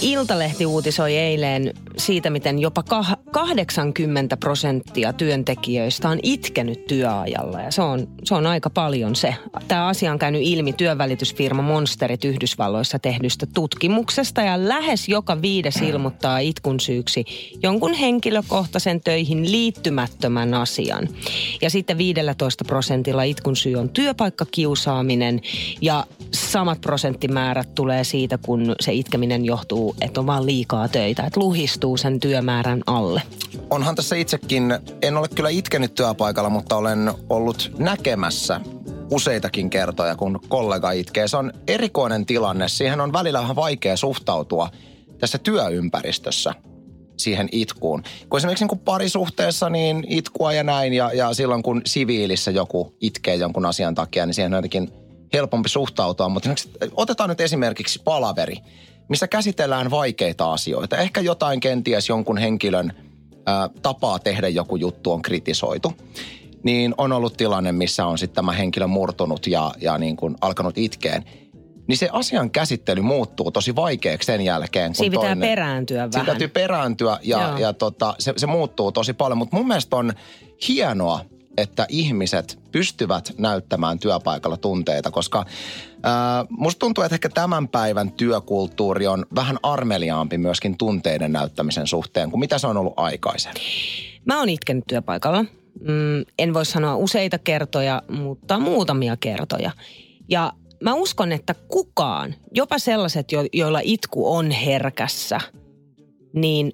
Iltalehti uutisoi eilen siitä, miten jopa kah- 80 prosenttia työntekijöistä on itkenyt työajalla. Ja se on, se on aika paljon se. Tämä asia on käynyt ilmi työvälitysfirma Monsterit Yhdysvalloissa tehdystä tutkimuksesta. Ja lähes joka viides ilmoittaa itkun syyksi jonkun henkilökohtaisen töihin liittymättömän asian. Ja sitten 15 prosentilla itkun syy on työpaikkakiusaaminen ja samat prosenttimäärät tulee siitä, kun se itkeminen johtuu, että on vaan liikaa töitä, että luhistuu sen työmäärän alle. Onhan tässä itsekin, en ole kyllä itkenyt työpaikalla, mutta olen ollut näkemässä useitakin kertoja, kun kollega itkee. Se on erikoinen tilanne. Siihen on välillä vähän vaikea suhtautua tässä työympäristössä siihen itkuun. Kun esimerkiksi niin kuin parisuhteessa niin itkua ja näin, ja, ja silloin kun siviilissä joku itkee jonkun asian takia, niin siihen on jotenkin helpompi suhtautua. Mutta otetaan nyt esimerkiksi palaveri, missä käsitellään vaikeita asioita. Ehkä jotain kenties jonkun henkilön ää, tapaa tehdä joku juttu on kritisoitu. Niin on ollut tilanne, missä on sitten tämä henkilö murtunut ja, ja niin kuin alkanut itkeen niin se asian käsittely muuttuu tosi vaikeaksi sen jälkeen. Kun Siinä pitää toinen, perääntyä vähän. Siinä täytyy perääntyä ja, ja tota, se, se muuttuu tosi paljon. Mutta mun mielestä on hienoa, että ihmiset pystyvät näyttämään työpaikalla tunteita, koska ää, musta tuntuu, että ehkä tämän päivän työkulttuuri on vähän armeliaampi myöskin tunteiden näyttämisen suhteen kuin mitä se on ollut aikaisemmin. Mä oon itkenyt työpaikalla. Mm, en voi sanoa useita kertoja, mutta muutamia kertoja. Ja mä uskon, että kukaan, jopa sellaiset, jo, joilla itku on herkässä, niin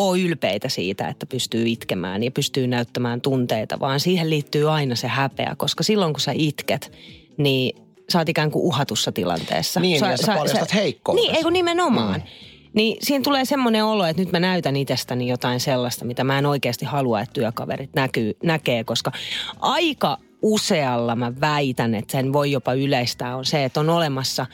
oo ylpeitä siitä, että pystyy itkemään ja pystyy näyttämään tunteita, vaan siihen liittyy aina se häpeä, koska silloin kun sä itket, niin sä oot ikään kuin uhatussa tilanteessa. Niin, sä, ja sä paljastat heikkoutesi. Niin, nimenomaan. Mm. Niin siinä tulee semmoinen olo, että nyt mä näytän itsestäni jotain sellaista, mitä mä en oikeasti halua, että työkaverit näkyy, näkee, koska aika usealla mä väitän, että sen voi jopa yleistää, on se, että on olemassa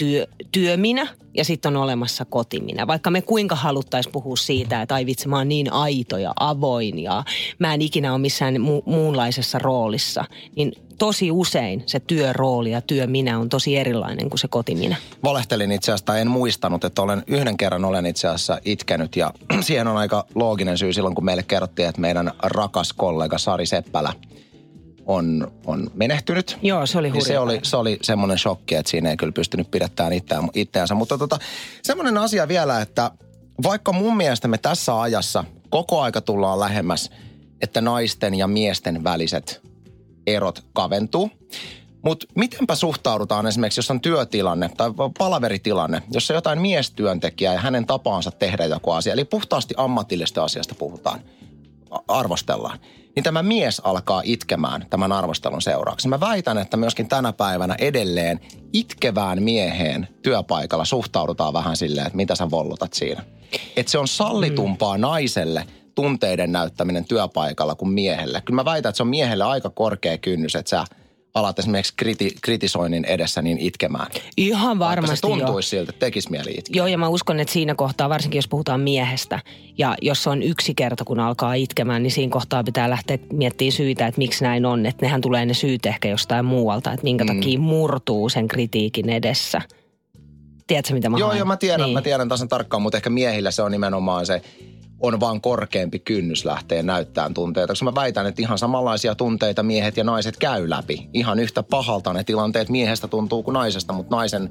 työ, työminä ja sitten on olemassa kotiminä. Vaikka me kuinka haluttaisiin puhua siitä, että ai vitsi, mä oon niin aito ja avoin ja mä en ikinä ole missään mu- muunlaisessa roolissa, niin tosi usein se työrooli ja työminä on tosi erilainen kuin se kotiminä. Valehtelin itse asiassa, en muistanut, että olen yhden kerran olen itse asiassa itkenyt ja siihen on aika looginen syy silloin, kun meille kerrottiin, että meidän rakas kollega Sari Seppälä – on, on menehtynyt. Joo, se oli niin se oli, se oli semmoinen shokki, että siinä ei kyllä pystynyt pidättämään itseään, itseänsä. Mutta tota, semmoinen asia vielä, että vaikka mun mielestä me tässä ajassa koko aika tullaan lähemmäs, että naisten ja miesten väliset erot kaventuu. Mutta mitenpä suhtaudutaan esimerkiksi, jos on työtilanne tai palaveritilanne, jossa jotain miestyöntekijää ja hänen tapaansa tehdä joku asia, eli puhtaasti ammatillisesta asiasta puhutaan, arvostellaan niin tämä mies alkaa itkemään tämän arvostelun seuraavaksi. Mä väitän, että myöskin tänä päivänä edelleen itkevään mieheen työpaikalla suhtaudutaan vähän silleen, että mitä sä vollutat siinä. Että se on sallitumpaa mm. naiselle tunteiden näyttäminen työpaikalla kuin miehelle. Kyllä mä väitän, että se on miehelle aika korkea kynnys, että sä – alat esimerkiksi kriti, kritisoinnin edessä niin itkemään. Ihan varmasti se tuntuisi jo. siltä, että tekisi mieli itkeä. Joo, ja mä uskon, että siinä kohtaa, varsinkin jos puhutaan miehestä, ja jos on yksi kerta, kun alkaa itkemään, niin siinä kohtaa pitää lähteä miettimään syitä, että miksi näin on. Että nehän tulee ne syyt ehkä jostain muualta, että minkä mm. takia murtuu sen kritiikin edessä. Tiedätkö, mitä mä Joo, haen? joo, mä tiedän, niin. mä tiedän tasan tarkkaan, mutta ehkä miehillä se on nimenomaan se on vaan korkeampi kynnys lähteä näyttämään tunteita. Koska mä väitän, että ihan samanlaisia tunteita miehet ja naiset käy läpi. Ihan yhtä pahalta ne tilanteet miehestä tuntuu kuin naisesta, mutta naisen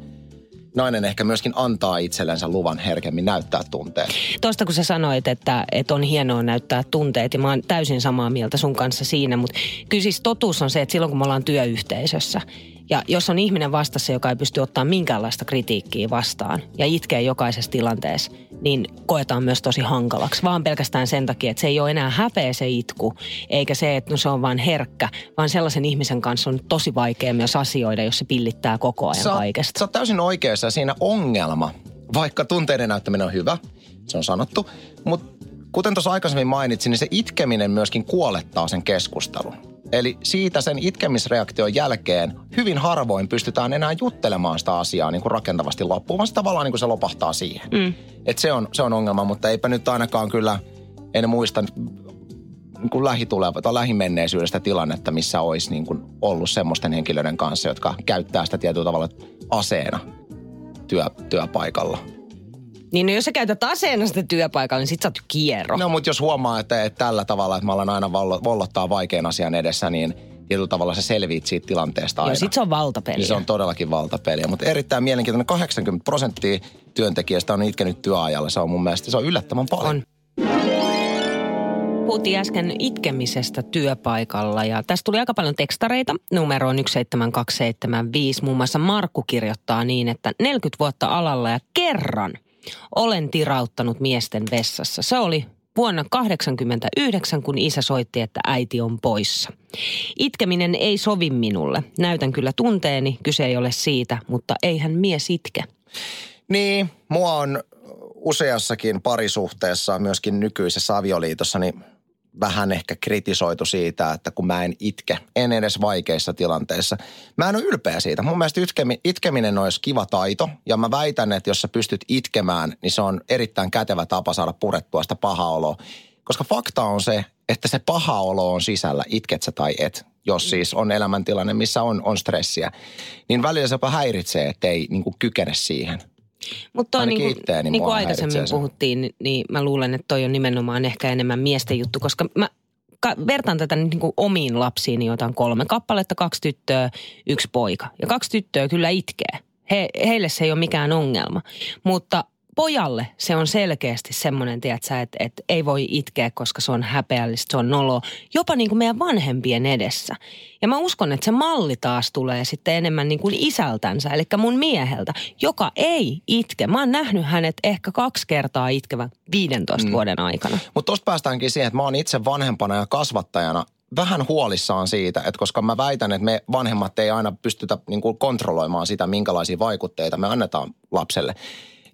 nainen ehkä myöskin antaa itsellensä luvan herkemmin näyttää tunteet. Tuosta kun sä sanoit, että, että on hienoa näyttää tunteet ja mä oon täysin samaa mieltä sun kanssa siinä, mutta kyllä siis totuus on se, että silloin kun me ollaan työyhteisössä ja jos on ihminen vastassa, joka ei pysty ottaa minkäänlaista kritiikkiä vastaan ja itkee jokaisessa tilanteessa, niin koetaan myös tosi hankalaksi. Vaan pelkästään sen takia, että se ei ole enää häpeä se itku, eikä se, että no se on vain herkkä, vaan sellaisen ihmisen kanssa on tosi vaikea myös asioida, jos se pillittää koko ajan sä, kaikesta. Sä oot täysin oikeassa siinä ongelma, vaikka tunteiden näyttäminen on hyvä, se on sanottu, mutta kuten tuossa aikaisemmin mainitsin, niin se itkeminen myöskin kuolettaa sen keskustelun. Eli siitä sen itkemisreaktion jälkeen hyvin harvoin pystytään enää juttelemaan sitä asiaa niin kuin rakentavasti loppuun, vaan se tavallaan niin kuin se lopahtaa siihen. Mm. Et se, on, se on ongelma, mutta eipä nyt ainakaan kyllä, en muista niin kuin lähituleva, tai lähimenneisyydestä tilannetta, missä olisi niin kuin ollut semmoisten henkilöiden kanssa, jotka käyttää sitä tietyllä tavalla aseena työ, työpaikalla. Niin no jos sä käytät aseena sitä työpaikalla, niin sit sä oot kierro. No mutta jos huomaa, että, että tällä tavalla, että mä alan aina vollo- vollottaa vaikean asian edessä, niin tietyllä tavalla sä selviit siitä tilanteesta aina. Joo, sit se on valtapeliä. Niin se on todellakin valtapeliä, mutta erittäin mielenkiintoinen. 80 prosenttia työntekijästä on itkenyt työajalla. Se on mun mielestä, se on yllättävän paljon. On. Puhuttiin äsken itkemisestä työpaikalla ja tästä tuli aika paljon tekstareita numeroon 17275. Muun muassa Markku kirjoittaa niin, että 40 vuotta alalla ja kerran olen tirauttanut miesten vessassa. Se oli vuonna 1989, kun isä soitti, että äiti on poissa. Itkeminen ei sovi minulle. Näytän kyllä tunteeni, kyse ei ole siitä, mutta eihän mies itke. Niin, mua on useassakin parisuhteessa, myöskin nykyisessä avioliitossa, niin vähän ehkä kritisoitu siitä, että kun mä en itke, en edes vaikeissa tilanteissa. Mä en ole ylpeä siitä. Mun mielestä itkemi, itkeminen olisi kiva taito ja mä väitän, että jos sä pystyt itkemään, niin se on erittäin kätevä tapa saada purettua sitä pahaa oloa. Koska fakta on se, että se paha olo on sisällä, itket sä tai et, jos siis on elämäntilanne, missä on, on stressiä. Niin välillä se jopa häiritsee, että ei niin kykene siihen. Mutta Ainakin niin kuin, niin kuin aikaisemmin häiritsee se. puhuttiin, niin mä luulen, että toi on nimenomaan ehkä enemmän miesten juttu, koska mä ka- vertaan tätä nyt niin kuin omiin lapsiini, joita on kolme kappaletta, kaksi tyttöä, yksi poika. Ja kaksi tyttöä kyllä itkee. He, heille se ei ole mikään ongelma. Mutta pojalle se on selkeästi semmoinen, tiedätkö, että, että ei voi itkeä, koska se on häpeällistä, se on nolo. Jopa niin kuin meidän vanhempien edessä. Ja mä uskon, että se malli taas tulee sitten enemmän niin kuin isältänsä, eli mun mieheltä, joka ei itke. Mä oon nähnyt hänet ehkä kaksi kertaa itkevän 15 mm. vuoden aikana. Mutta tosta päästäänkin siihen, että mä oon itse vanhempana ja kasvattajana vähän huolissaan siitä, että koska mä väitän, että me vanhemmat ei aina pystytä niin kuin kontrolloimaan sitä, minkälaisia vaikutteita me annetaan lapselle.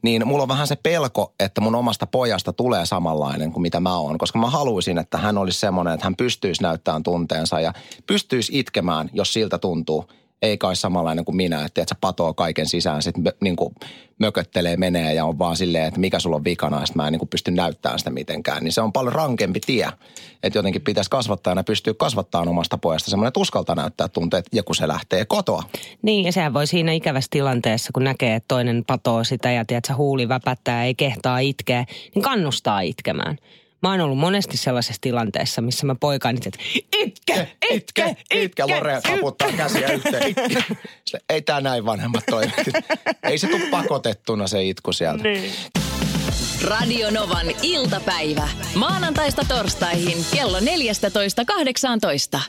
Niin mulla on vähän se pelko, että mun omasta pojasta tulee samanlainen kuin mitä mä oon. Koska mä haluaisin, että hän olisi semmoinen, että hän pystyisi näyttämään tunteensa ja pystyisi itkemään, jos siltä tuntuu. Ei kai samanlainen kuin minä, että, se patoo kaiken sisään, sitten niin mököttelee, menee ja on vaan silleen, että mikä sulla on vikana, ja mä en niin kuin pysty näyttämään sitä mitenkään. Niin se on paljon rankempi tie, että jotenkin pitäisi kasvattajana pystyä kasvattamaan omasta pojasta semmoinen, että uskaltaa näyttää tunteet, ja kun se lähtee kotoa. Niin, ja sehän voi siinä ikävässä tilanteessa, kun näkee, että toinen patoo sitä ja tiedät, huuli väpättää, ei kehtaa itkeä, niin kannustaa itkemään. Mä oon ollut monesti sellaisessa tilanteessa, missä mä poikaani, että itke, itke, itke. Lore kaputtaa käsiä yhteen. Itke. Sille, ei tää näin vanhemmat toimi. ei se tule pakotettuna se itku sieltä. Niin. Radio Novan iltapäivä. Maanantaista torstaihin kello 14.18.